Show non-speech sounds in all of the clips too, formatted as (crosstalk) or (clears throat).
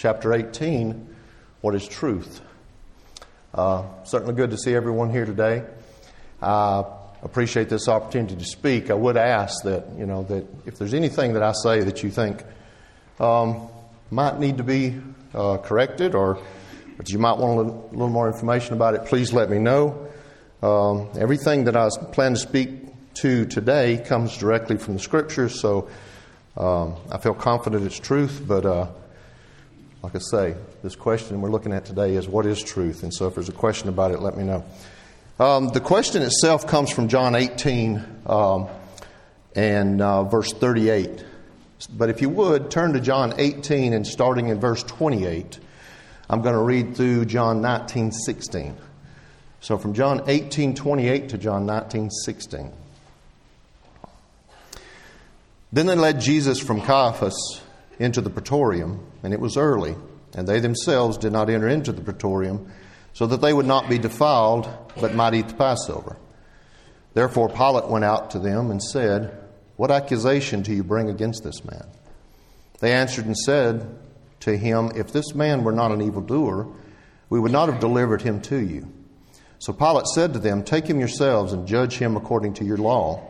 chapter 18, What is Truth? Uh, certainly good to see everyone here today. I appreciate this opportunity to speak. I would ask that, you know, that if there's anything that I say that you think um, might need to be uh, corrected or that you might want a little, a little, more information about it, please let me know. Um, everything that I plan to speak to today comes directly from the scriptures, so um, I feel confident it's truth, but uh, like I say, this question we're looking at today is what is truth? And so if there's a question about it, let me know. Um, the question itself comes from John 18 um, and uh, verse 38. But if you would, turn to John 18 and starting in verse 28, I'm going to read through John 19 16. So from John 18 28 to John 19 16. Then they led Jesus from Caiaphas into the praetorium, and it was early, and they themselves did not enter into the praetorium, so that they would not be defiled, but might eat the Passover. Therefore Pilate went out to them and said, What accusation do you bring against this man? They answered and said to him, If this man were not an evildoer, we would not have delivered him to you. So Pilate said to them, Take him yourselves and judge him according to your law.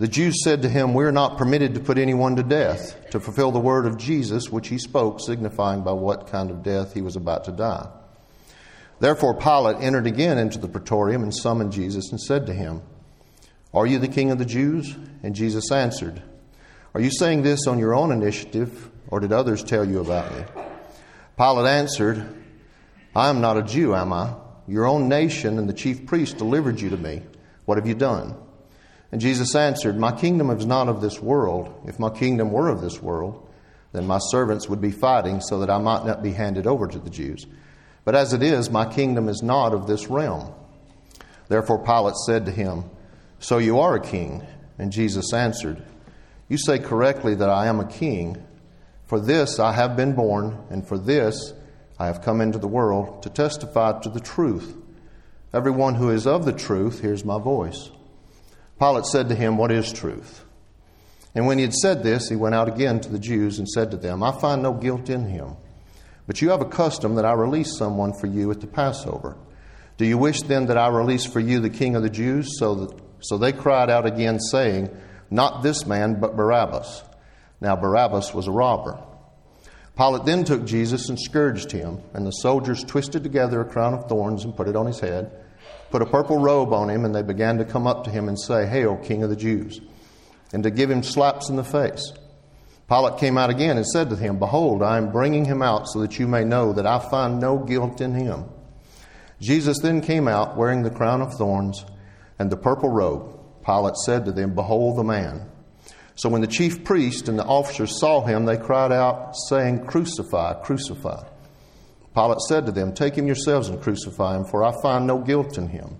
The Jews said to him, We are not permitted to put anyone to death, to fulfill the word of Jesus, which he spoke, signifying by what kind of death he was about to die. Therefore Pilate entered again into the praetorium and summoned Jesus and said to him, Are you the king of the Jews? And Jesus answered, Are you saying this on your own initiative, or did others tell you about me? Pilate answered, I am not a Jew, am I? Your own nation and the chief priests delivered you to me. What have you done? And Jesus answered, My kingdom is not of this world. If my kingdom were of this world, then my servants would be fighting so that I might not be handed over to the Jews. But as it is, my kingdom is not of this realm. Therefore Pilate said to him, So you are a king? And Jesus answered, You say correctly that I am a king. For this I have been born, and for this I have come into the world to testify to the truth. Everyone who is of the truth hears my voice. Pilate said to him, What is truth? And when he had said this, he went out again to the Jews and said to them, I find no guilt in him. But you have a custom that I release someone for you at the Passover. Do you wish then that I release for you the king of the Jews? So, that, so they cried out again, saying, Not this man, but Barabbas. Now Barabbas was a robber. Pilate then took Jesus and scourged him, and the soldiers twisted together a crown of thorns and put it on his head put a purple robe on him, and they began to come up to him and say, Hail, King of the Jews, and to give him slaps in the face. Pilate came out again and said to him, Behold, I am bringing him out so that you may know that I find no guilt in him. Jesus then came out wearing the crown of thorns and the purple robe. Pilate said to them, Behold the man. So when the chief priest and the officers saw him, they cried out, saying, Crucify, crucify. Pilate said to them, Take him yourselves and crucify him, for I find no guilt in him.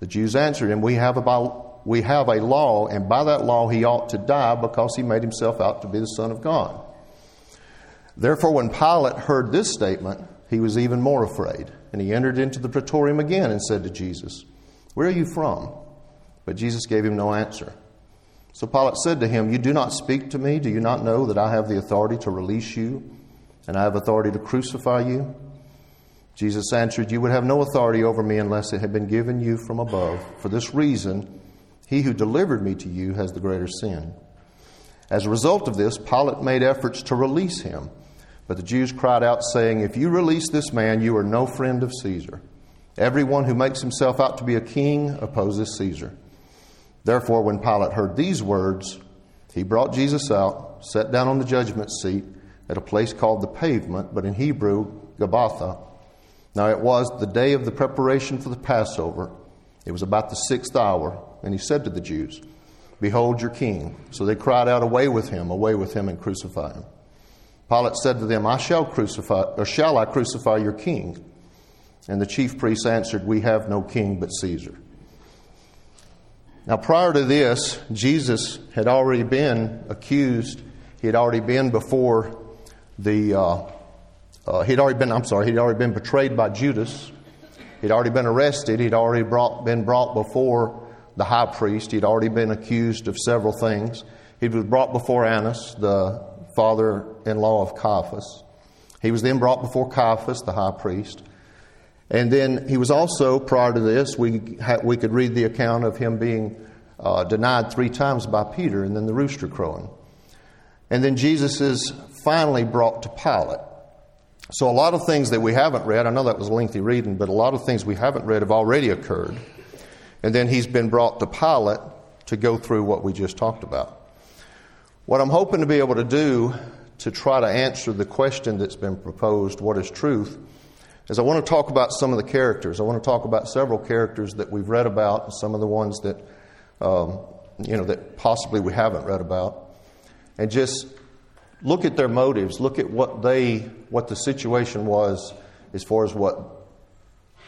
The Jews answered him, We have, about, we have a law, and by that law he ought to die because he made himself out to be the Son of God. Therefore, when Pilate heard this statement, he was even more afraid, and he entered into the praetorium again and said to Jesus, Where are you from? But Jesus gave him no answer. So Pilate said to him, You do not speak to me? Do you not know that I have the authority to release you and I have authority to crucify you? Jesus answered, You would have no authority over me unless it had been given you from above. For this reason, he who delivered me to you has the greater sin. As a result of this, Pilate made efforts to release him. But the Jews cried out, saying, If you release this man, you are no friend of Caesar. Everyone who makes himself out to be a king opposes Caesar. Therefore, when Pilate heard these words, he brought Jesus out, sat down on the judgment seat, at a place called the pavement, but in Hebrew, Gabbatha. Now it was the day of the preparation for the Passover. It was about the sixth hour, and he said to the Jews, Behold your king. So they cried out, Away with him, away with him, and crucify him. Pilate said to them, I shall crucify, or shall I crucify your king? And the chief priests answered, We have no king but Caesar. Now, prior to this, Jesus had already been accused, he had already been before the, uh, uh, he'd already been, I'm sorry, he'd already been betrayed by Judas. He'd already been arrested. He'd already brought, been brought before the high priest. He'd already been accused of several things. He was brought before Annas, the father in law of Caiaphas. He was then brought before Caiaphas, the high priest. And then he was also, prior to this, we, ha- we could read the account of him being uh, denied three times by Peter and then the rooster crowing. And then Jesus finally brought to Pilate. So, a lot of things that we haven't read, I know that was lengthy reading, but a lot of things we haven't read have already occurred. And then he's been brought to Pilate to go through what we just talked about. What I'm hoping to be able to do to try to answer the question that's been proposed, what is truth, is I want to talk about some of the characters. I want to talk about several characters that we've read about, and some of the ones that um, you know that possibly we haven't read about, and just look at their motives. Look at what they, what the situation was, as far as what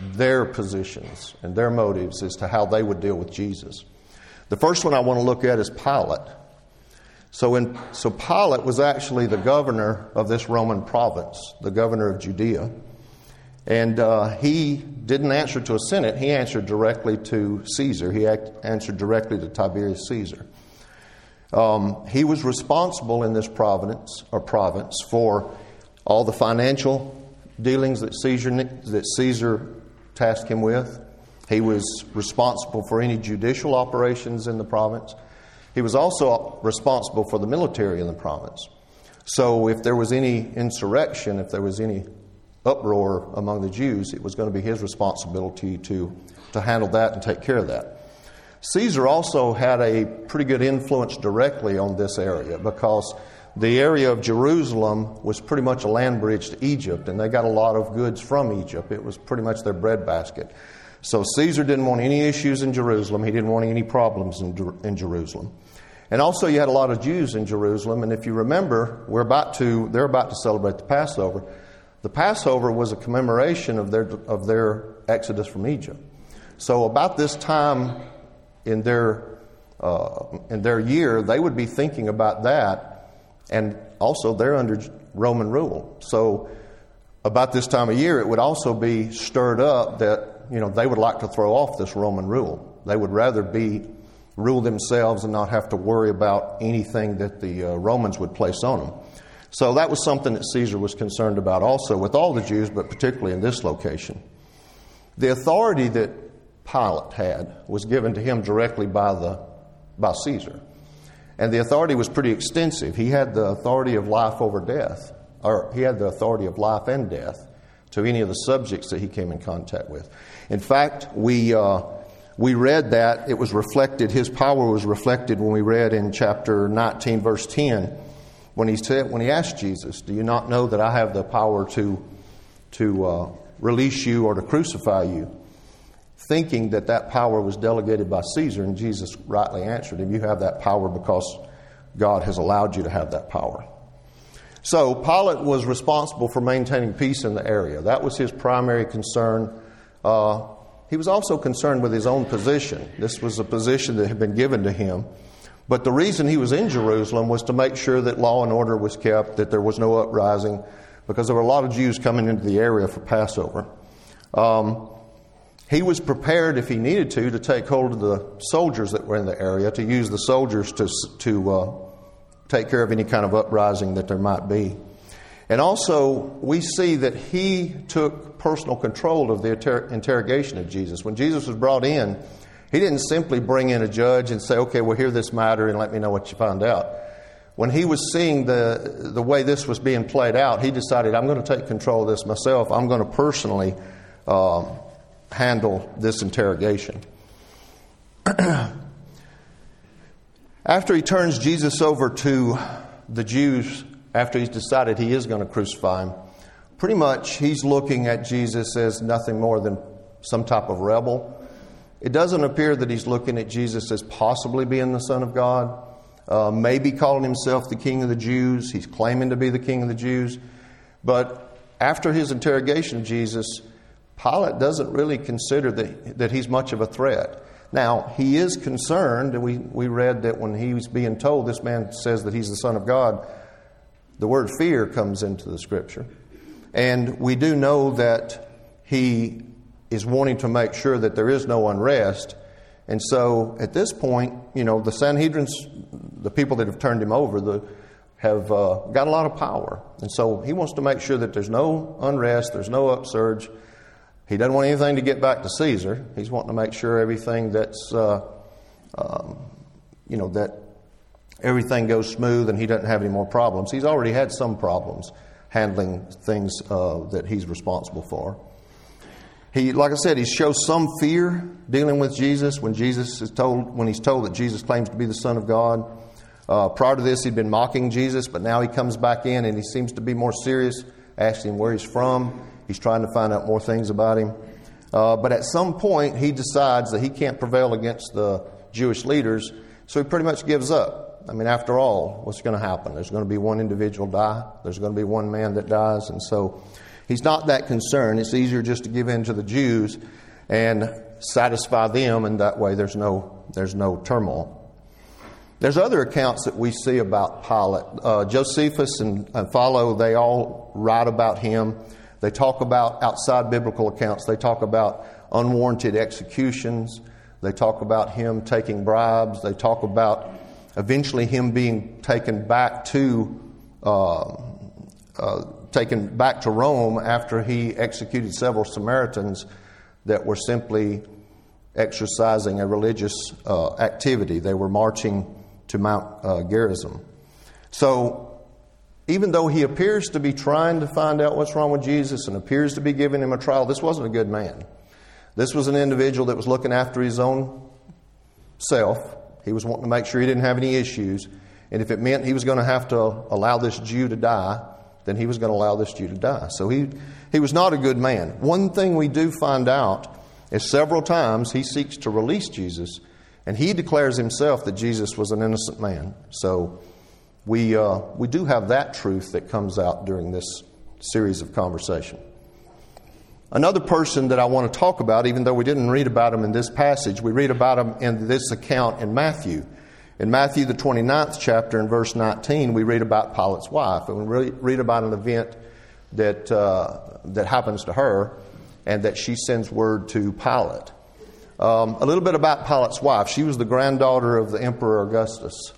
their positions and their motives as to how they would deal with Jesus. The first one I want to look at is Pilate. So, in, so Pilate was actually the governor of this Roman province, the governor of Judea. And uh, he didn't answer to a Senate, he answered directly to Caesar. He act, answered directly to Tiberius Caesar. Um, he was responsible in this province or province for all the financial dealings that Caesar, that Caesar tasked him with. He was responsible for any judicial operations in the province. He was also responsible for the military in the province. So if there was any insurrection, if there was any uproar among the Jews, it was going to be his responsibility to, to handle that and take care of that. Caesar also had a pretty good influence directly on this area because the area of Jerusalem was pretty much a land bridge to Egypt, and they got a lot of goods from Egypt. It was pretty much their breadbasket. So Caesar didn't want any issues in Jerusalem. He didn't want any problems in, in Jerusalem. And also, you had a lot of Jews in Jerusalem. And if you remember, we're about to, they're about to celebrate the Passover. The Passover was a commemoration of their, of their exodus from Egypt. So, about this time in their, uh, in their year, they would be thinking about that. And also, they're under Roman rule. So, about this time of year, it would also be stirred up that you know, they would like to throw off this Roman rule. They would rather be rule themselves and not have to worry about anything that the uh, Romans would place on them. So that was something that Caesar was concerned about also with all the Jews, but particularly in this location. The authority that Pilate had was given to him directly by, the, by Caesar. And the authority was pretty extensive. He had the authority of life over death, or he had the authority of life and death to any of the subjects that he came in contact with. In fact, we, uh, we read that it was reflected, his power was reflected when we read in chapter 19, verse 10, when he, said, when he asked Jesus, Do you not know that I have the power to, to uh, release you or to crucify you? Thinking that that power was delegated by Caesar, and Jesus rightly answered him, You have that power because God has allowed you to have that power. So Pilate was responsible for maintaining peace in the area. That was his primary concern. Uh, he was also concerned with his own position. This was a position that had been given to him. But the reason he was in Jerusalem was to make sure that law and order was kept, that there was no uprising, because there were a lot of Jews coming into the area for Passover. Um, he was prepared, if he needed to, to take hold of the soldiers that were in the area, to use the soldiers to, to uh, take care of any kind of uprising that there might be. And also, we see that he took personal control of the inter- interrogation of Jesus. When Jesus was brought in, he didn't simply bring in a judge and say, okay, well, hear this matter and let me know what you find out. When he was seeing the, the way this was being played out, he decided, I'm going to take control of this myself. I'm going to personally uh, handle this interrogation. (clears throat) After he turns Jesus over to the Jews, after he's decided he is going to crucify him, pretty much he's looking at Jesus as nothing more than some type of rebel. It doesn't appear that he's looking at Jesus as possibly being the Son of God, uh, maybe calling himself the King of the Jews. He's claiming to be the King of the Jews. But after his interrogation of Jesus, Pilate doesn't really consider that, that he's much of a threat. Now, he is concerned, and we, we read that when he was being told, this man says that he's the Son of God, the word fear comes into the scripture. And we do know that he is wanting to make sure that there is no unrest. And so at this point, you know, the Sanhedrin's, the people that have turned him over, the, have uh, got a lot of power. And so he wants to make sure that there's no unrest, there's no upsurge. He doesn't want anything to get back to Caesar. He's wanting to make sure everything that's, uh, um, you know, that everything goes smooth and he doesn't have any more problems. He's already had some problems handling things uh, that he's responsible for. He, like I said, he shows some fear dealing with Jesus when Jesus is told when he's told that Jesus claims to be the Son of God. Uh, prior to this, he'd been mocking Jesus, but now he comes back in and he seems to be more serious, asking where he's from. He's trying to find out more things about him. Uh, but at some point, he decides that he can't prevail against the Jewish leaders, so he pretty much gives up. I mean, after all, what's going to happen? There's going to be one individual die. There's going to be one man that dies, and so He's not that concerned. It's easier just to give in to the Jews and satisfy them, and that way there's no, there's no turmoil. There's other accounts that we see about Pilate. Uh, Josephus and, and Philo, they all write about him. They talk about outside biblical accounts. They talk about unwarranted executions. They talk about him taking bribes. They talk about eventually him being taken back to uh, uh, taken back to Rome after he executed several Samaritans that were simply exercising a religious uh, activity. They were marching to Mount uh, Gerizim. So, even though he appears to be trying to find out what's wrong with Jesus and appears to be giving him a trial, this wasn't a good man. This was an individual that was looking after his own self. He was wanting to make sure he didn't have any issues. And if it meant he was going to have to allow this Jew to die, then he was going to allow this Jew to die. So he, he was not a good man. One thing we do find out is several times he seeks to release Jesus, and he declares himself that Jesus was an innocent man. So we, uh, we do have that truth that comes out during this series of conversation. Another person that I want to talk about, even though we didn't read about him in this passage, we read about him in this account in Matthew. In Matthew, the 29th chapter, in verse 19, we read about Pilate's wife, and we read about an event that, uh, that happens to her and that she sends word to Pilate. Um, a little bit about Pilate's wife. She was the granddaughter of the Emperor Augustus.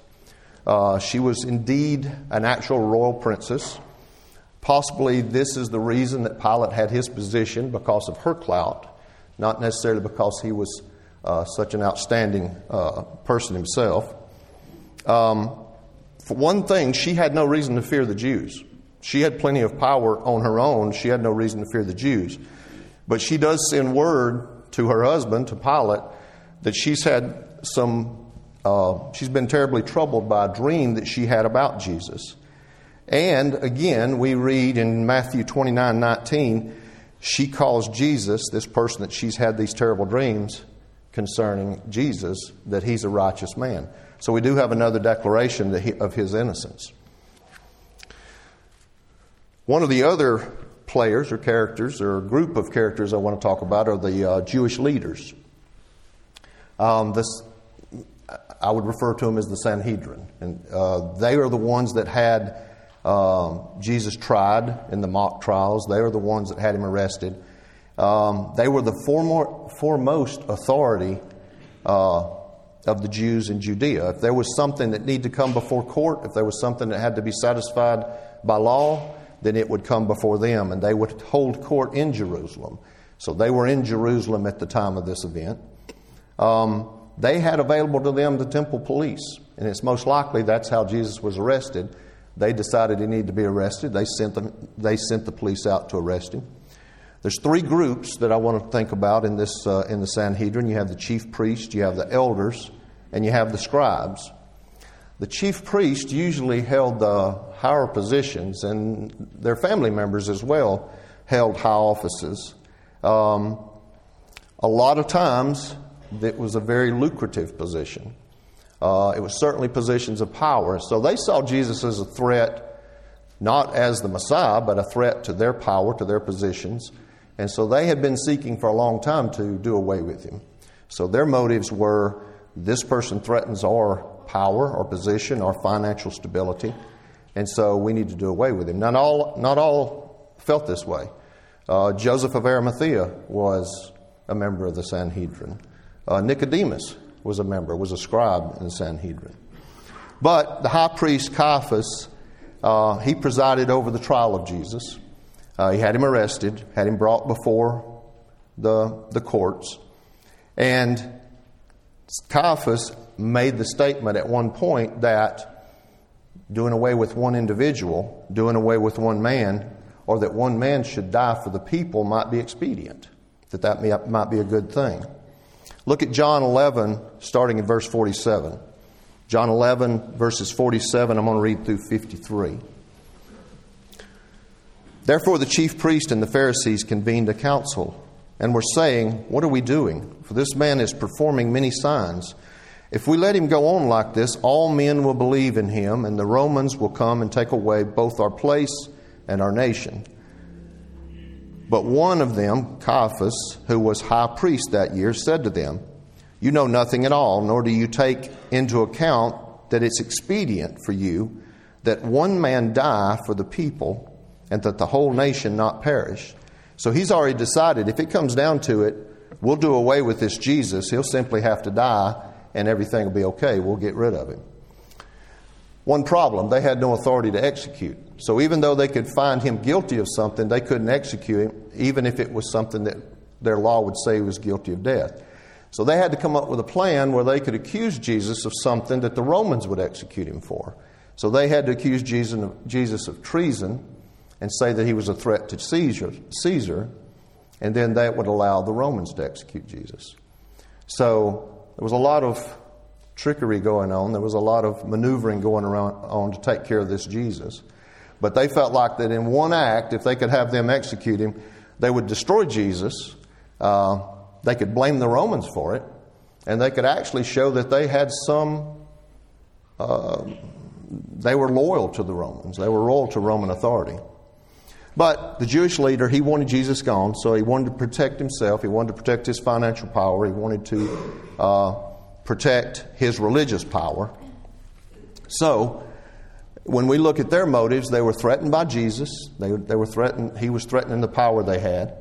Uh, she was indeed an actual royal princess. Possibly this is the reason that Pilate had his position because of her clout, not necessarily because he was uh, such an outstanding uh, person himself. Um, for one thing, she had no reason to fear the Jews. She had plenty of power on her own. She had no reason to fear the Jews. But she does send word to her husband, to Pilate, that she's had some, uh, she's been terribly troubled by a dream that she had about Jesus. And again, we read in Matthew 29 19, she calls Jesus, this person that she's had these terrible dreams concerning Jesus, that he's a righteous man. So we do have another declaration of his innocence. One of the other players or characters or group of characters I want to talk about are the uh, Jewish leaders. Um, this, I would refer to them as the Sanhedrin. And uh, they are the ones that had um, Jesus tried in the mock trials, they are the ones that had him arrested. Um, they were the foremost authority uh, of the Jews in Judea. If there was something that needed to come before court, if there was something that had to be satisfied by law, then it would come before them and they would hold court in Jerusalem. So they were in Jerusalem at the time of this event. Um, they had available to them the temple police, and it's most likely that's how Jesus was arrested. They decided he needed to be arrested. They sent, them, they sent the police out to arrest him. There's three groups that I want to think about in this uh, in the Sanhedrin. You have the chief priest, you have the elders, and you have the scribes. The chief priest usually held the higher positions, and their family members as well held high offices. Um, a lot of times, it was a very lucrative position. Uh, it was certainly positions of power. So they saw Jesus as a threat, not as the Messiah, but a threat to their power, to their positions. And so they had been seeking for a long time to do away with him. So their motives were this person threatens our power, our position, our financial stability, and so we need to do away with him. Not all, not all felt this way. Uh, Joseph of Arimathea was a member of the Sanhedrin. Uh, Nicodemus was a member, was a scribe in the Sanhedrin. But the high priest Caiaphas uh, he presided over the trial of Jesus. Uh, he had him arrested, had him brought before the, the courts. And Caiaphas made the statement at one point that doing away with one individual, doing away with one man, or that one man should die for the people might be expedient, that that might be a good thing. Look at John 11, starting in verse 47. John 11, verses 47, I'm going to read through 53. Therefore, the chief priest and the Pharisees convened a council and were saying, What are we doing? For this man is performing many signs. If we let him go on like this, all men will believe in him, and the Romans will come and take away both our place and our nation. But one of them, Caiaphas, who was high priest that year, said to them, You know nothing at all, nor do you take into account that it's expedient for you that one man die for the people, and that the whole nation not perish. So he's already decided if it comes down to it, we'll do away with this Jesus. He'll simply have to die, and everything will be okay. We'll get rid of him. One problem they had no authority to execute. So even though they could find him guilty of something, they couldn't execute him, even if it was something that their law would say was guilty of death. So they had to come up with a plan where they could accuse Jesus of something that the Romans would execute him for. So they had to accuse Jesus of treason and say that he was a threat to Caesar, Caesar, and then that would allow the Romans to execute Jesus. So there was a lot of trickery going on. There was a lot of maneuvering going around on to take care of this Jesus. But they felt like that in one act, if they could have them execute him, they would destroy Jesus. Uh, they could blame the Romans for it, and they could actually show that they had some. Uh, they were loyal to the Romans. They were loyal to Roman authority. But the Jewish leader, he wanted Jesus gone, so he wanted to protect himself. He wanted to protect his financial power. He wanted to uh, protect his religious power. So when we look at their motives, they were threatened by Jesus. They, they were threatened, he was threatening the power they had.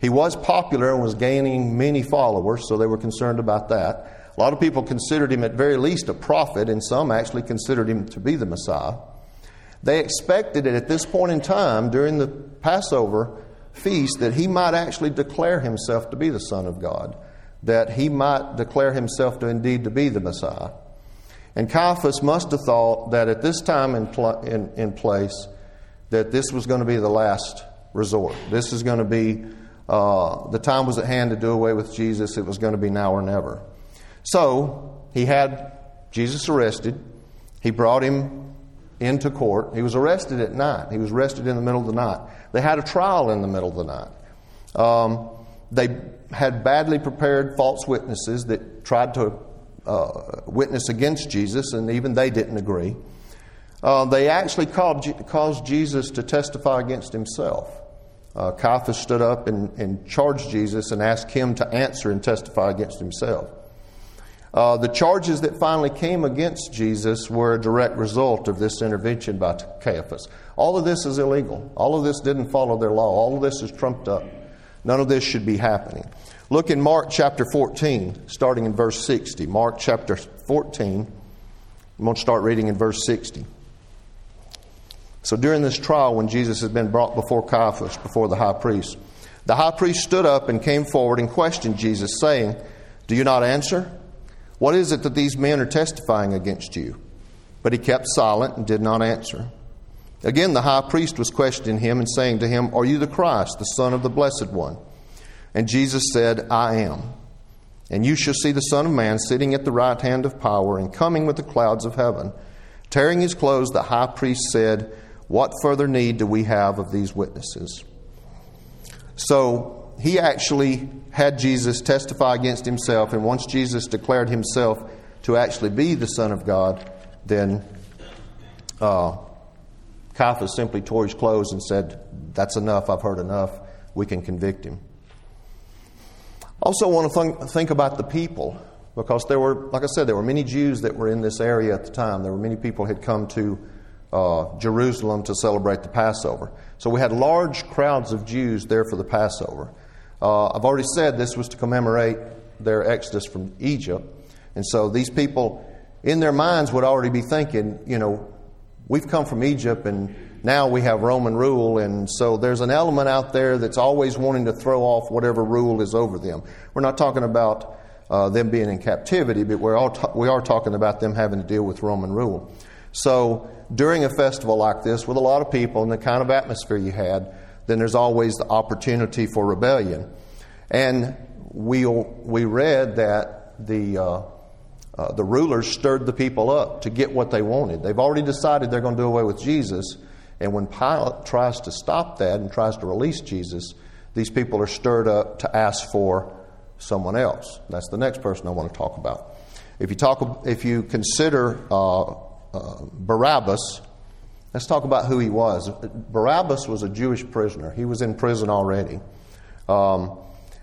He was popular and was gaining many followers, so they were concerned about that. A lot of people considered him at very least a prophet, and some actually considered him to be the Messiah. They expected it at this point in time during the Passover feast that he might actually declare himself to be the Son of God, that he might declare himself to indeed to be the Messiah. And Caiaphas must have thought that at this time in, pl- in, in place, that this was going to be the last resort. This is going to be, uh, the time was at hand to do away with Jesus. It was going to be now or never. So, he had Jesus arrested. He brought him into court. He was arrested at night. He was arrested in the middle of the night. They had a trial in the middle of the night. Um, they had badly prepared false witnesses that tried to uh, witness against Jesus, and even they didn't agree. Uh, they actually called, caused Jesus to testify against himself. Uh, Caiaphas stood up and, and, charged Jesus and asked him to answer and testify against himself. Uh, the charges that finally came against Jesus were a direct result of this intervention by Caiaphas. All of this is illegal. All of this didn't follow their law. All of this is trumped up. None of this should be happening. Look in Mark chapter 14, starting in verse 60. Mark chapter 14. I'm going to start reading in verse 60. So during this trial, when Jesus had been brought before Caiaphas, before the high priest, the high priest stood up and came forward and questioned Jesus, saying, Do you not answer? What is it that these men are testifying against you? But he kept silent and did not answer. Again, the high priest was questioning him and saying to him, Are you the Christ, the Son of the Blessed One? And Jesus said, I am. And you shall see the Son of Man sitting at the right hand of power and coming with the clouds of heaven. Tearing his clothes, the high priest said, What further need do we have of these witnesses? So he actually had Jesus testify against himself, and once Jesus declared himself to actually be the Son of God, then uh, Caiaphas simply tore his clothes and said, That's enough, I've heard enough, we can convict him. Also, want to think, think about the people because there were, like I said, there were many Jews that were in this area at the time. There were many people had come to uh, Jerusalem to celebrate the Passover. So we had large crowds of Jews there for the Passover. Uh, I've already said this was to commemorate their exodus from Egypt. And so these people, in their minds, would already be thinking, you know, we've come from Egypt and now we have Roman rule, and so there's an element out there that's always wanting to throw off whatever rule is over them. We're not talking about uh, them being in captivity, but we're all we are talking about them having to deal with Roman rule. So during a festival like this, with a lot of people and the kind of atmosphere you had, then there's always the opportunity for rebellion. And we, we read that the, uh, uh, the rulers stirred the people up to get what they wanted. They've already decided they're going to do away with Jesus. And when Pilate tries to stop that and tries to release Jesus, these people are stirred up to ask for someone else. That's the next person I want to talk about. If you, talk, if you consider uh, uh, Barabbas, let's talk about who he was. Barabbas was a Jewish prisoner, he was in prison already. Um,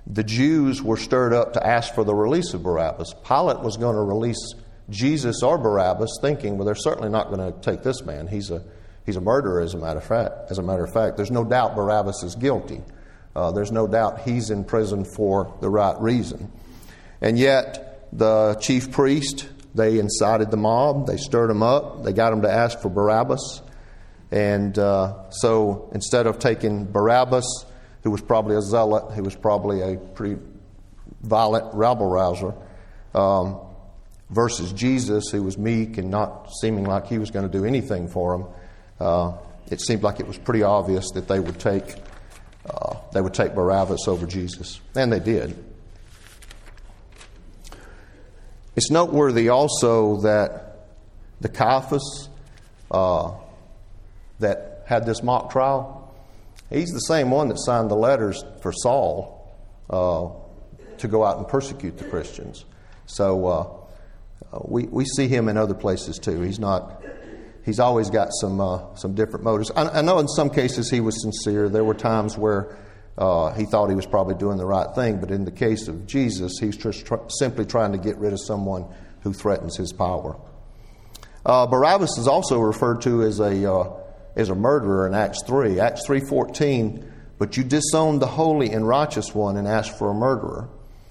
the Jews were stirred up to ask for the release of Barabbas. Pilate was going to release Jesus or Barabbas, thinking, well, they're certainly not going to take this man. He's a, he's a murderer, as a matter of fact. As a matter of fact, there's no doubt Barabbas is guilty. Uh, there's no doubt he's in prison for the right reason. And yet, the chief priest, they incited the mob, they stirred them up, they got them to ask for Barabbas. And uh, so instead of taking Barabbas, who was probably a zealot, who was probably a pretty violent rabble rouser, um, versus Jesus, who was meek and not seeming like he was going to do anything for them, uh, it seemed like it was pretty obvious that they would take uh, they would take Barabbas over Jesus, and they did. It's noteworthy also that the Caiaphas uh, that had this mock trial He's the same one that signed the letters for Saul uh, to go out and persecute the Christians. So uh, uh, we, we see him in other places too. He's not. He's always got some uh, some different motives. I, I, know in some cases he was sincere. There were times where uh, he thought he was probably doing the right thing, but in the case of Jesus, he's just tr- simply trying to get rid of someone who threatens his power. Uh, Barabbas is also referred to as a as a murderer in Acts 3. Acts 3.14, but you disowned the holy and righteous one and asked for a murderer.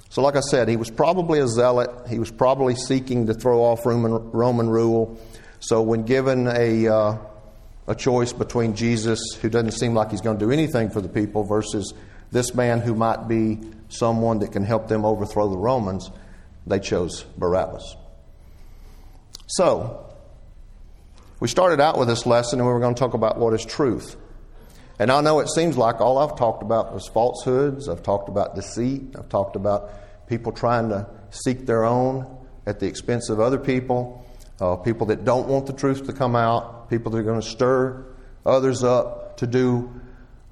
So, like I said, he was probably a zealot. He was probably seeking to throw off Roman, Roman rule. So, when given a, uh, a choice between Jesus, who doesn't seem like he's going to do anything for the people, versus this man who might be someone that can help them overthrow the Romans, they chose Barabbas. So, we started out with this lesson and we were going to talk about what is truth. And I know it seems like all I've talked about was falsehoods, I've talked about deceit, I've talked about people trying to seek their own at the expense of other people, uh, people that don't want the truth to come out, people that are going to stir others up to do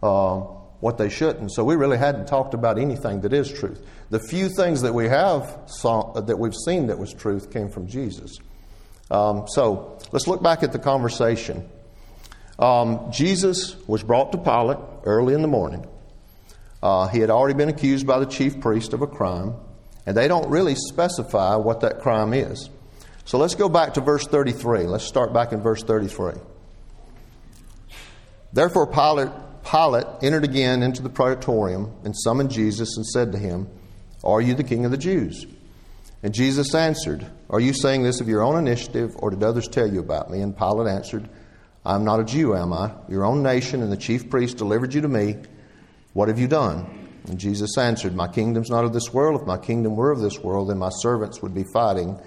uh, what they shouldn't. So we really hadn't talked about anything that is truth. The few things that we have saw, that we've seen that was truth came from Jesus. Um, so let's look back at the conversation. Um, Jesus was brought to Pilate early in the morning. Uh, he had already been accused by the chief priest of a crime, and they don't really specify what that crime is. So let's go back to verse 33. Let's start back in verse 33. Therefore, Pilate, Pilate entered again into the praetorium and summoned Jesus and said to him, Are you the king of the Jews? And Jesus answered, Are you saying this of your own initiative, or did others tell you about me? And Pilate answered, I'm not a Jew, am I? Your own nation and the chief priest delivered you to me. What have you done? And Jesus answered, My kingdom's not of this world. If my kingdom were of this world, then my servants would be fighting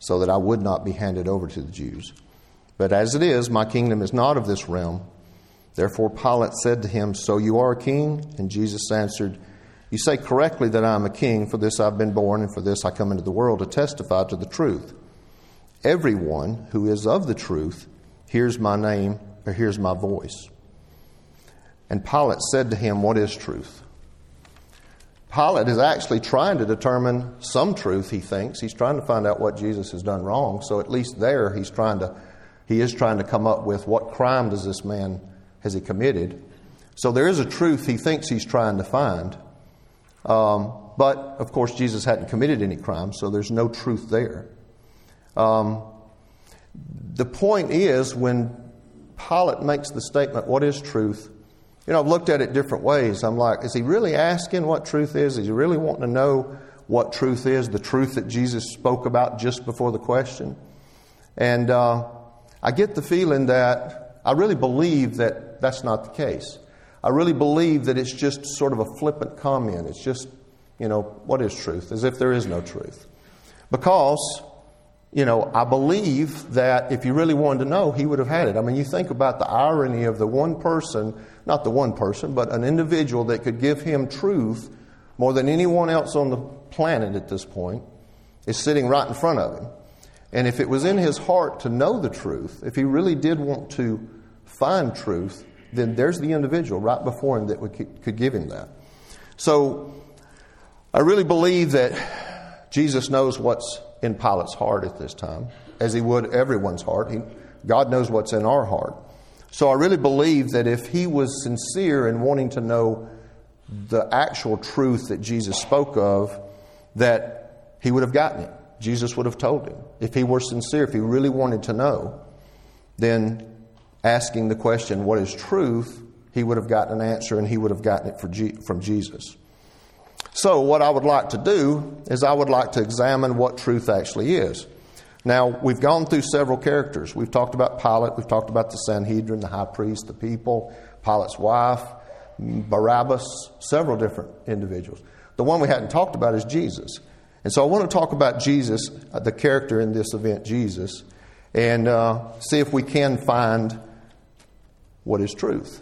so that I would not be handed over to the Jews. But as it is, my kingdom is not of this realm. Therefore Pilate said to him, So you are a king? And Jesus answered, you say correctly that I am a king, for this I've been born, and for this I come into the world to testify to the truth. Everyone who is of the truth hears my name or hears my voice. And Pilate said to him, What is truth? Pilate is actually trying to determine some truth, he thinks. He's trying to find out what Jesus has done wrong. So at least there he's trying to he is trying to come up with what crime does this man has he committed. So there is a truth he thinks he's trying to find. Um, but, of course, Jesus hadn't committed any crime, so there's no truth there. Um, the point is, when Pilate makes the statement, What is truth? You know, I've looked at it different ways. I'm like, Is he really asking what truth is? Is he really wanting to know what truth is? The truth that Jesus spoke about just before the question? And uh, I get the feeling that I really believe that that's not the case. I really believe that it's just sort of a flippant comment. It's just, you know, what is truth? As if there is no truth. Because, you know, I believe that if you really wanted to know, he would have had it. I mean, you think about the irony of the one person, not the one person, but an individual that could give him truth more than anyone else on the planet at this point is sitting right in front of him. And if it was in his heart to know the truth, if he really did want to find truth, then there's the individual right before him that could give him that. So I really believe that Jesus knows what's in Pilate's heart at this time, as he would everyone's heart. He, God knows what's in our heart. So I really believe that if he was sincere in wanting to know the actual truth that Jesus spoke of, that he would have gotten it. Jesus would have told him. If he were sincere, if he really wanted to know, then asking the question, What is truth? he would have gotten an answer and he would have gotten it from Jesus. So, what I would like to do is I would like to examine what truth actually is. Now, we've gone through several characters. We've talked about Pilate, we've talked about the Sanhedrin, the high priest, the people, Pilate's wife, Barabbas, several different individuals. The one we hadn't talked about is Jesus. And so I want to talk about Jesus, uh, the character in this event, Jesus, and uh, see if we can find what is truth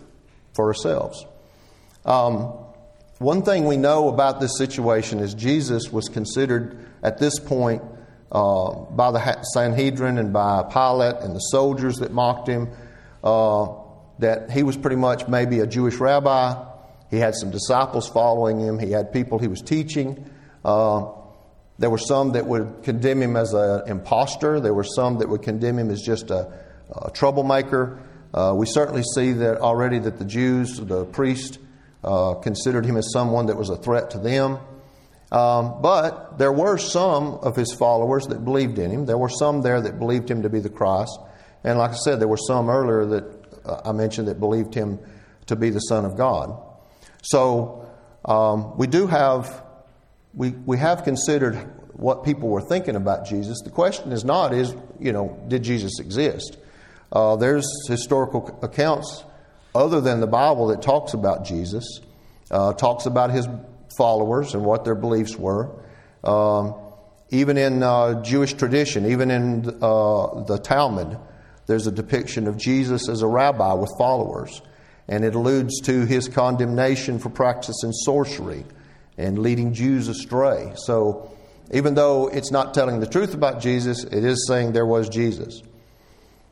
for ourselves. Um, one thing we know about this situation is Jesus was considered at this point uh, by the Sanhedrin and by Pilate and the soldiers that mocked him uh, that he was pretty much maybe a Jewish rabbi. He had some disciples following him, he had people he was teaching. Uh, there were some that would condemn him as an impostor. There were some that would condemn him as just a, a troublemaker. Uh, we certainly see that already that the Jews, the priest, uh, considered him as someone that was a threat to them. Um, but there were some of his followers that believed in him. There were some there that believed him to be the Christ. And like I said, there were some earlier that uh, I mentioned that believed him to be the Son of God. So um, we do have, we, we have considered what people were thinking about Jesus. The question is not, is, you know, did Jesus exist? Uh, there's historical accounts other than the Bible that talks about Jesus, uh, talks about his followers and what their beliefs were. Um, even in uh, Jewish tradition, even in uh, the Talmud, there's a depiction of Jesus as a rabbi with followers, and it alludes to his condemnation for practicing sorcery and leading Jews astray. So, even though it's not telling the truth about Jesus, it is saying there was Jesus.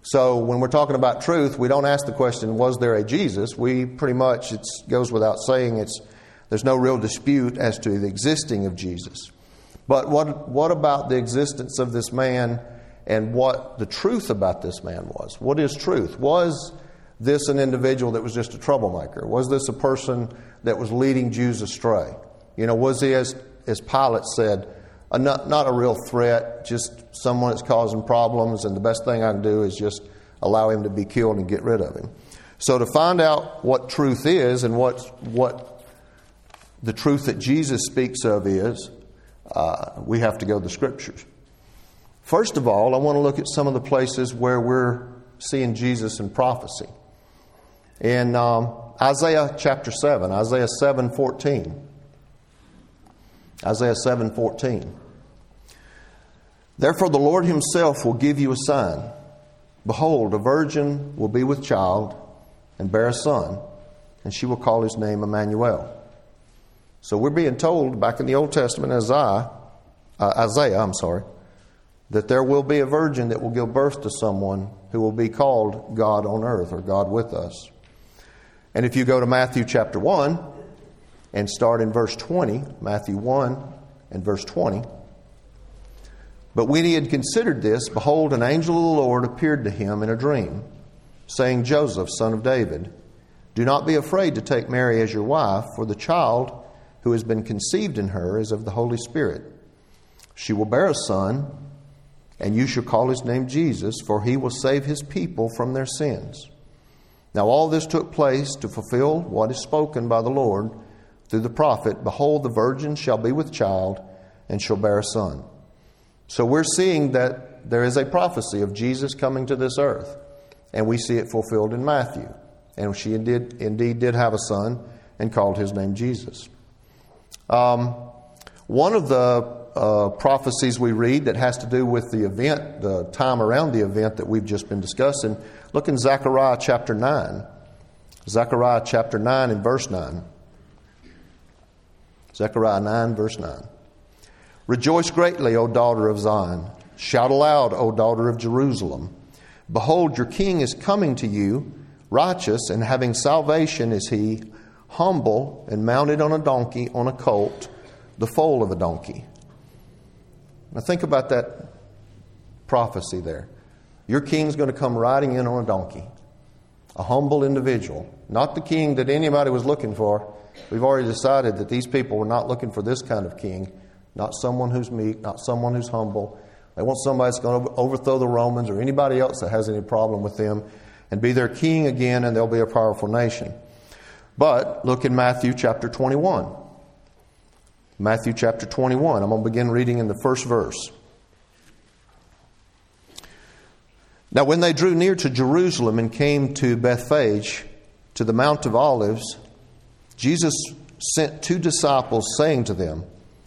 So when we're talking about truth, we don't ask the question, was there a Jesus? We pretty much, it goes without saying, it's, there's no real dispute as to the existing of Jesus. But what, what about the existence of this man and what the truth about this man was? What is truth? Was this an individual that was just a troublemaker? Was this a person that was leading Jews astray? You know, was he, as, as Pilate said, a not, not a real threat, just someone that's causing problems, and the best thing I can do is just allow him to be killed and get rid of him. So, to find out what truth is and what, what the truth that Jesus speaks of is, uh, we have to go to the scriptures. First of all, I want to look at some of the places where we're seeing Jesus in prophecy. In um, Isaiah chapter 7, Isaiah 7 14. Isaiah 7 14. Therefore, the Lord Himself will give you a sign. Behold, a virgin will be with child and bear a son, and she will call his name Emmanuel. So we're being told back in the Old Testament, Isaiah, uh, Isaiah, I'm sorry, that there will be a virgin that will give birth to someone who will be called God on earth or God with us. And if you go to Matthew chapter 1 and start in verse 20, Matthew 1 and verse 20, but when he had considered this, behold, an angel of the Lord appeared to him in a dream, saying, Joseph, son of David, do not be afraid to take Mary as your wife, for the child who has been conceived in her is of the Holy Spirit. She will bear a son, and you shall call his name Jesus, for he will save his people from their sins. Now, all this took place to fulfill what is spoken by the Lord through the prophet Behold, the virgin shall be with child and shall bear a son so we're seeing that there is a prophecy of Jesus coming to this earth, and we see it fulfilled in Matthew. And she indeed, indeed did have a son and called his name Jesus. Um, one of the uh, prophecies we read that has to do with the event, the time around the event that we've just been discussing, look in Zechariah chapter 9. Zechariah chapter 9 and verse 9. Zechariah 9, verse 9. Rejoice greatly, O daughter of Zion. Shout aloud, O daughter of Jerusalem. Behold, your king is coming to you, righteous and having salvation is he, humble and mounted on a donkey, on a colt, the foal of a donkey. Now think about that prophecy there. Your king's going to come riding in on a donkey, a humble individual, not the king that anybody was looking for. We've already decided that these people were not looking for this kind of king, not someone who's meek, not someone who's humble. They want somebody that's going to overthrow the Romans or anybody else that has any problem with them and be their king again, and they'll be a powerful nation. But look in Matthew chapter 21. Matthew chapter 21. I'm going to begin reading in the first verse. Now, when they drew near to Jerusalem and came to Bethphage, to the Mount of Olives, Jesus sent two disciples, saying to them,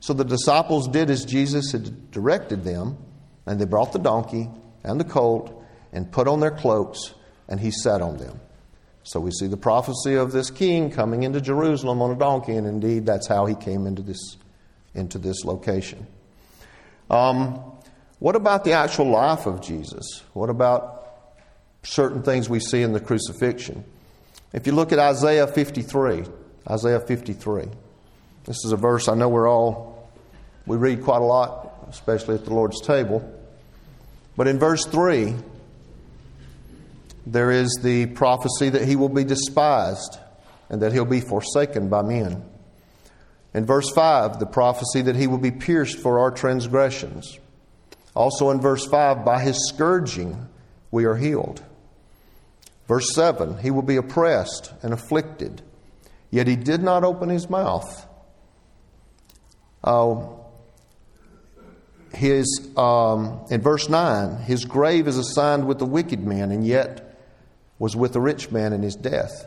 So the disciples did as Jesus had directed them, and they brought the donkey and the colt and put on their cloaks, and he sat on them. So we see the prophecy of this king coming into Jerusalem on a donkey, and indeed that's how he came into this into this location. Um, what about the actual life of Jesus? What about certain things we see in the crucifixion? If you look at Isaiah 53, Isaiah 53, this is a verse I know we're all, we read quite a lot, especially at the Lord's table. But in verse 3, there is the prophecy that he will be despised and that he'll be forsaken by men. In verse 5, the prophecy that he will be pierced for our transgressions. Also in verse 5, by his scourging we are healed. Verse 7, he will be oppressed and afflicted, yet he did not open his mouth. Uh, his, um, in verse 9, his grave is assigned with the wicked man, and yet was with the rich man in his death.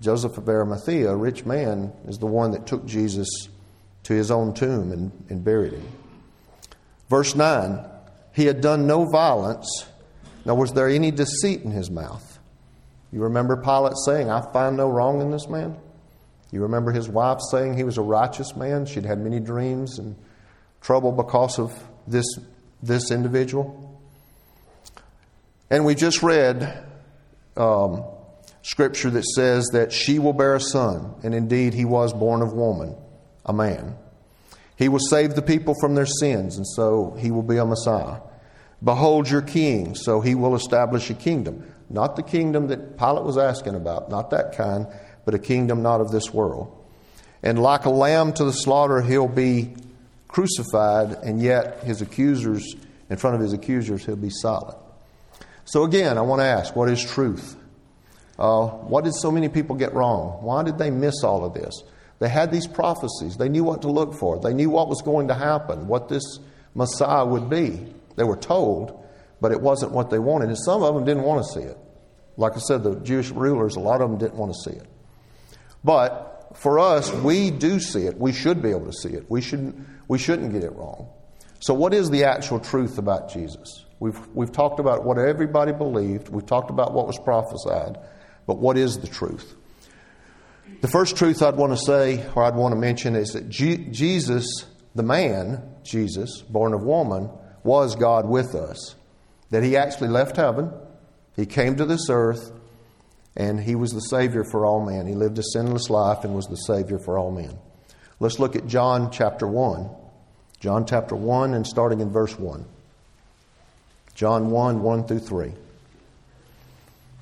Joseph of Arimathea, a rich man, is the one that took Jesus to his own tomb and, and buried him. Verse 9 He had done no violence, nor was there any deceit in his mouth. You remember Pilate saying, I find no wrong in this man? You remember his wife saying he was a righteous man? She'd had many dreams and trouble because of this, this individual. And we just read um, scripture that says that she will bear a son, and indeed he was born of woman, a man. He will save the people from their sins, and so he will be a Messiah. Behold your king, so he will establish a kingdom. Not the kingdom that Pilate was asking about, not that kind, but a kingdom not of this world. And like a lamb to the slaughter, he'll be crucified, and yet his accusers, in front of his accusers, he'll be silent. So again, I want to ask what is truth? Uh, what did so many people get wrong? Why did they miss all of this? They had these prophecies. They knew what to look for. They knew what was going to happen, what this Messiah would be. They were told, but it wasn't what they wanted. And some of them didn't want to see it. Like I said, the Jewish rulers, a lot of them didn't want to see it. But for us, we do see it. We should be able to see it. We shouldn't, we shouldn't get it wrong. So, what is the actual truth about Jesus? We've, we've talked about what everybody believed, we've talked about what was prophesied. But what is the truth? The first truth I'd want to say, or I'd want to mention, is that Jesus, the man, Jesus, born of woman, was God with us. That he actually left heaven, he came to this earth, and he was the Savior for all men. He lived a sinless life and was the Savior for all men. Let's look at John chapter 1. John chapter 1 and starting in verse 1. John 1 1 through 3.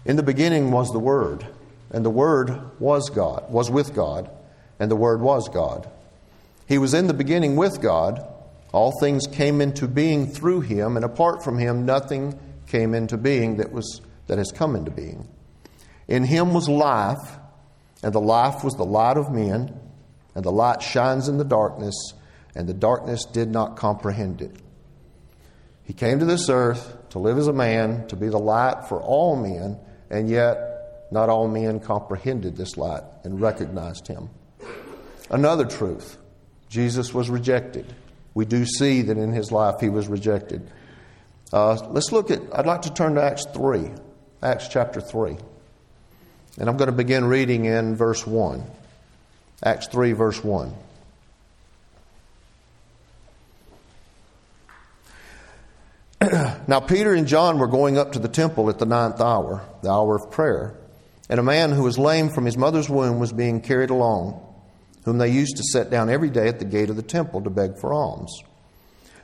In the beginning was the Word, and the Word was God, was with God, and the Word was God. He was in the beginning with God. All things came into being through him, and apart from him nothing came into being that was that has come into being. In him was life, and the life was the light of men, and the light shines in the darkness, and the darkness did not comprehend it. He came to this earth to live as a man, to be the light for all men, and yet not all men comprehended this light and recognized him. Another truth Jesus was rejected. We do see that in his life he was rejected. Uh, let's look at, I'd like to turn to Acts 3, Acts chapter 3. And I'm going to begin reading in verse 1. Acts 3, verse 1. (clears throat) now, Peter and John were going up to the temple at the ninth hour, the hour of prayer, and a man who was lame from his mother's womb was being carried along, whom they used to set down every day at the gate of the temple to beg for alms.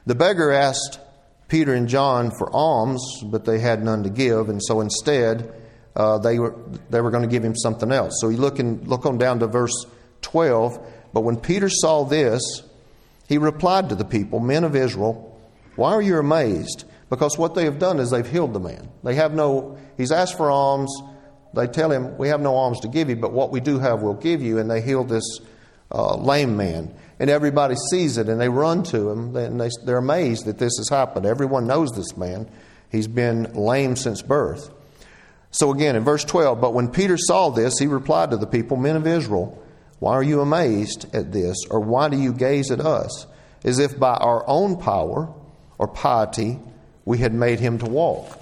The beggar asked Peter and John for alms, but they had none to give, and so instead uh, they were they were going to give him something else. So you look in, look on down to verse twelve. But when Peter saw this, he replied to the people, "Men of Israel." Why are you amazed? Because what they have done is they've healed the man. They have no, he's asked for alms. They tell him, We have no alms to give you, but what we do have we'll give you. And they heal this uh, lame man. And everybody sees it and they run to him and they, they're amazed that this has happened. Everyone knows this man. He's been lame since birth. So again, in verse 12, but when Peter saw this, he replied to the people, Men of Israel, why are you amazed at this, or why do you gaze at us, as if by our own power or piety we had made him to walk.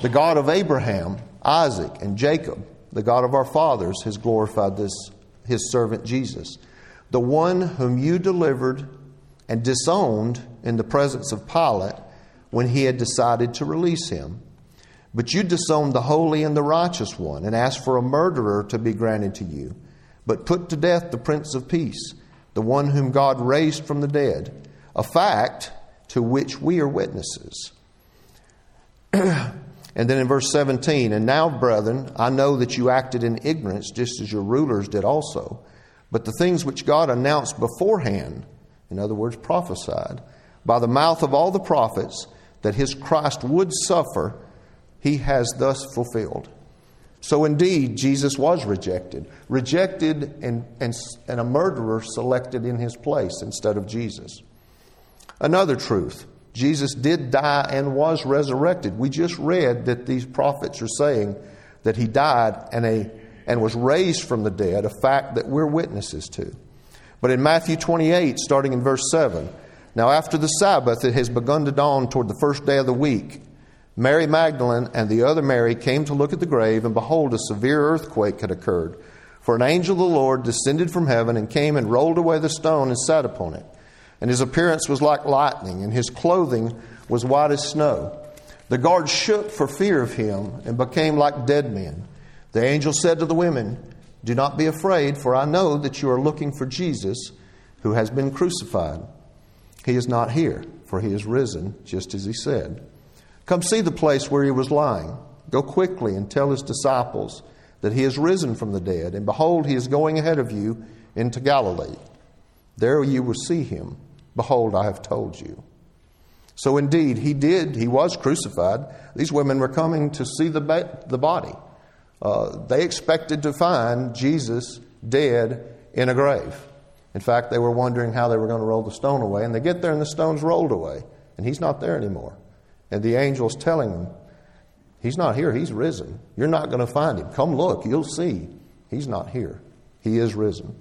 The God of Abraham, Isaac, and Jacob, the God of our fathers, has glorified this, his servant Jesus, the one whom you delivered and disowned in the presence of Pilate when he had decided to release him. But you disowned the holy and the righteous one and asked for a murderer to be granted to you, but put to death the Prince of Peace, the one whom God raised from the dead a fact to which we are witnesses. (clears throat) and then in verse 17, and now, brethren, I know that you acted in ignorance just as your rulers did also. But the things which God announced beforehand, in other words, prophesied, by the mouth of all the prophets, that his Christ would suffer, he has thus fulfilled. So indeed, Jesus was rejected. Rejected and, and, and a murderer selected in his place instead of Jesus. Another truth Jesus did die and was resurrected. We just read that these prophets are saying that he died and, a, and was raised from the dead, a fact that we're witnesses to. But in Matthew 28, starting in verse 7, now after the Sabbath, it has begun to dawn toward the first day of the week. Mary Magdalene and the other Mary came to look at the grave, and behold, a severe earthquake had occurred. For an angel of the Lord descended from heaven and came and rolled away the stone and sat upon it and his appearance was like lightning, and his clothing was white as snow. The guards shook for fear of him and became like dead men. The angel said to the women, Do not be afraid, for I know that you are looking for Jesus who has been crucified. He is not here, for he is risen, just as he said. Come see the place where he was lying. Go quickly and tell his disciples that he is risen from the dead, and behold, he is going ahead of you into Galilee. There you will see him. Behold, I have told you. So indeed, he did, he was crucified. These women were coming to see the, ba- the body. Uh, they expected to find Jesus dead in a grave. In fact, they were wondering how they were going to roll the stone away, and they get there and the stone's rolled away, and he's not there anymore. And the angel's telling them, He's not here, he's risen. You're not going to find him. Come look, you'll see. He's not here, he is risen.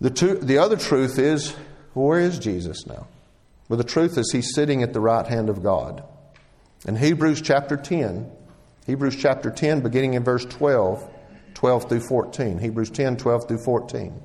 The, two, the other truth is where is Jesus now? Well, the truth is he's sitting at the right hand of God. In Hebrews chapter 10, Hebrews chapter 10, beginning in verse 12, 12 through 14. Hebrews 10, 12 through 14.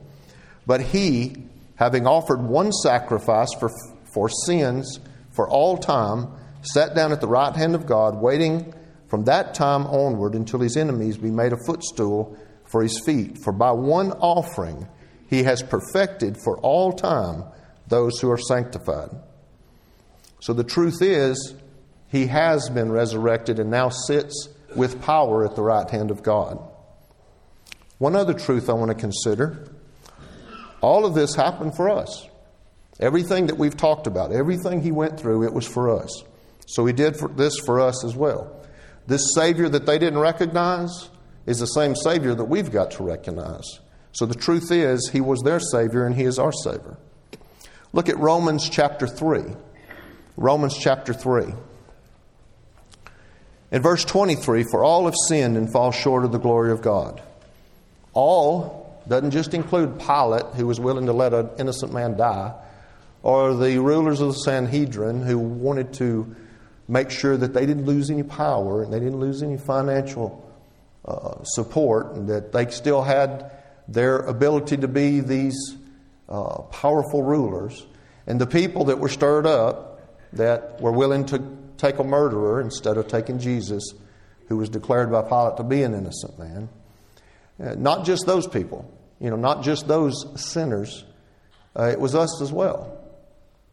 But he, having offered one sacrifice for, for sins for all time, sat down at the right hand of God, waiting from that time onward until his enemies be made a footstool for his feet. For by one offering he has perfected for all time those who are sanctified. So the truth is, He has been resurrected and now sits with power at the right hand of God. One other truth I want to consider all of this happened for us. Everything that we've talked about, everything he went through, it was for us. So he did for this for us as well. This Savior that they didn't recognize is the same Savior that we've got to recognize. So the truth is, he was their Savior and he is our Savior. Look at Romans chapter 3. Romans chapter 3. In verse 23, for all have sinned and fall short of the glory of God. All doesn't just include Pilate, who was willing to let an innocent man die, or the rulers of the Sanhedrin, who wanted to make sure that they didn't lose any power and they didn't lose any financial uh, support, and that they still had their ability to be these uh, powerful rulers. And the people that were stirred up, that were willing to take a murderer instead of taking Jesus, who was declared by Pilate to be an innocent man. Uh, not just those people, you know, not just those sinners, uh, it was us as well.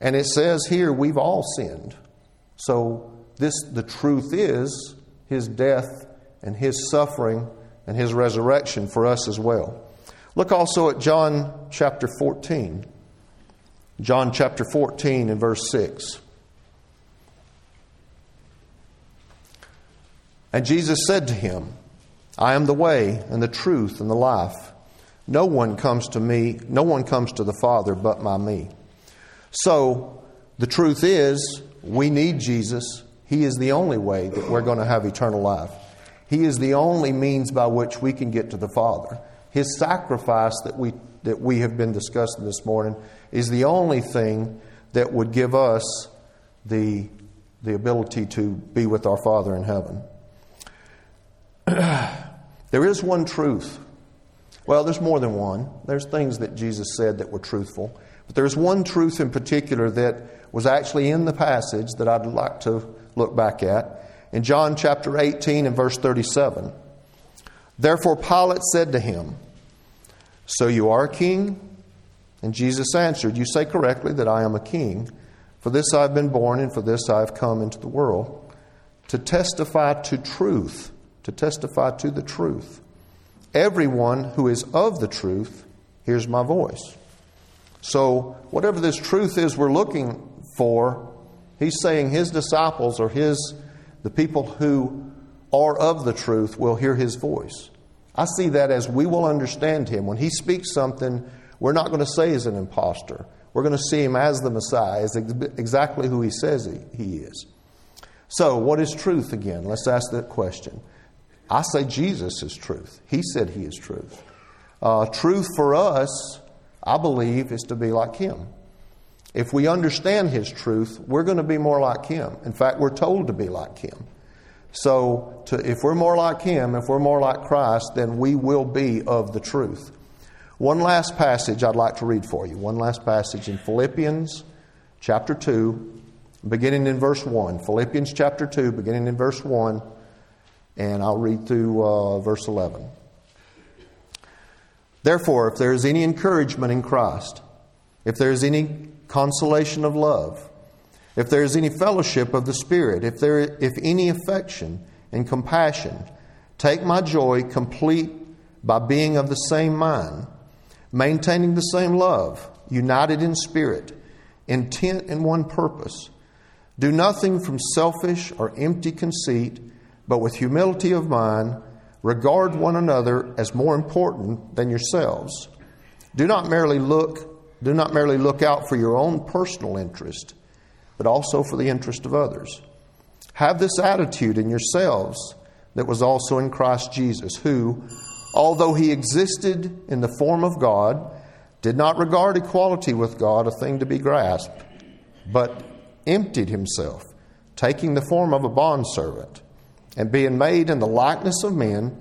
And it says here, we've all sinned. So this the truth is his death and his suffering and his resurrection for us as well. Look also at John chapter 14. John chapter 14 and verse 6. And Jesus said to him, I am the way and the truth and the life. No one comes to me, no one comes to the Father but by me. So, the truth is, we need Jesus. He is the only way that we're going to have eternal life. He is the only means by which we can get to the Father. His sacrifice that we, that we have been discussing this morning is the only thing that would give us the, the ability to be with our Father in heaven. (clears throat) there is one truth. Well, there's more than one. There's things that Jesus said that were truthful. But there's one truth in particular that was actually in the passage that I'd like to look back at. In John chapter 18 and verse 37. Therefore Pilate said to him, So you are a king? And Jesus answered, You say correctly that I am a king. For this I have been born, and for this I have come into the world, to testify to truth to testify to the truth. Everyone who is of the truth hears my voice. So, whatever this truth is we're looking for, he's saying his disciples or his the people who are of the truth will hear his voice. I see that as we will understand him. When he speaks something, we're not going to say he's an impostor. We're going to see him as the Messiah, as exactly who he says he, he is. So, what is truth again? Let's ask that question. I say Jesus is truth. He said He is truth. Uh, truth for us, I believe, is to be like Him. If we understand His truth, we're going to be more like Him. In fact, we're told to be like Him. So, to, if we're more like Him, if we're more like Christ, then we will be of the truth. One last passage I'd like to read for you. One last passage in Philippians chapter 2, beginning in verse 1. Philippians chapter 2, beginning in verse 1 and I'll read through uh, verse 11. Therefore, if there is any encouragement in Christ, if there is any consolation of love, if there is any fellowship of the Spirit, if there if any affection and compassion, take my joy complete by being of the same mind, maintaining the same love, united in spirit, intent in one purpose. Do nothing from selfish or empty conceit but with humility of mind, regard one another as more important than yourselves. Do not merely look, do not merely look out for your own personal interest, but also for the interest of others. Have this attitude in yourselves that was also in Christ Jesus, who, although he existed in the form of God, did not regard equality with God a thing to be grasped, but emptied himself, taking the form of a bondservant and being made in the likeness of men,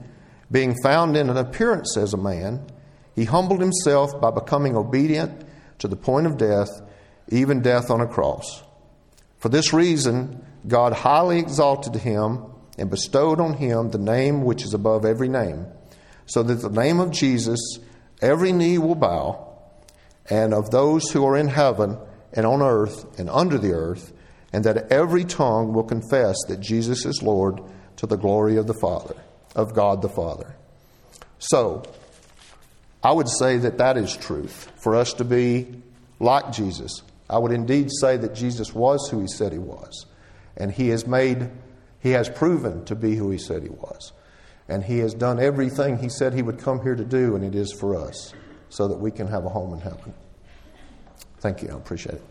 being found in an appearance as a man, he humbled himself by becoming obedient to the point of death, even death on a cross. For this reason, God highly exalted him and bestowed on him the name which is above every name, so that the name of Jesus every knee will bow, and of those who are in heaven and on earth and under the earth, and that every tongue will confess that Jesus is Lord to the glory of the Father, of God the Father. So, I would say that that is truth. For us to be like Jesus, I would indeed say that Jesus was who he said he was. And he has made, he has proven to be who he said he was. And he has done everything he said he would come here to do, and it is for us, so that we can have a home in heaven. Thank you. I appreciate it.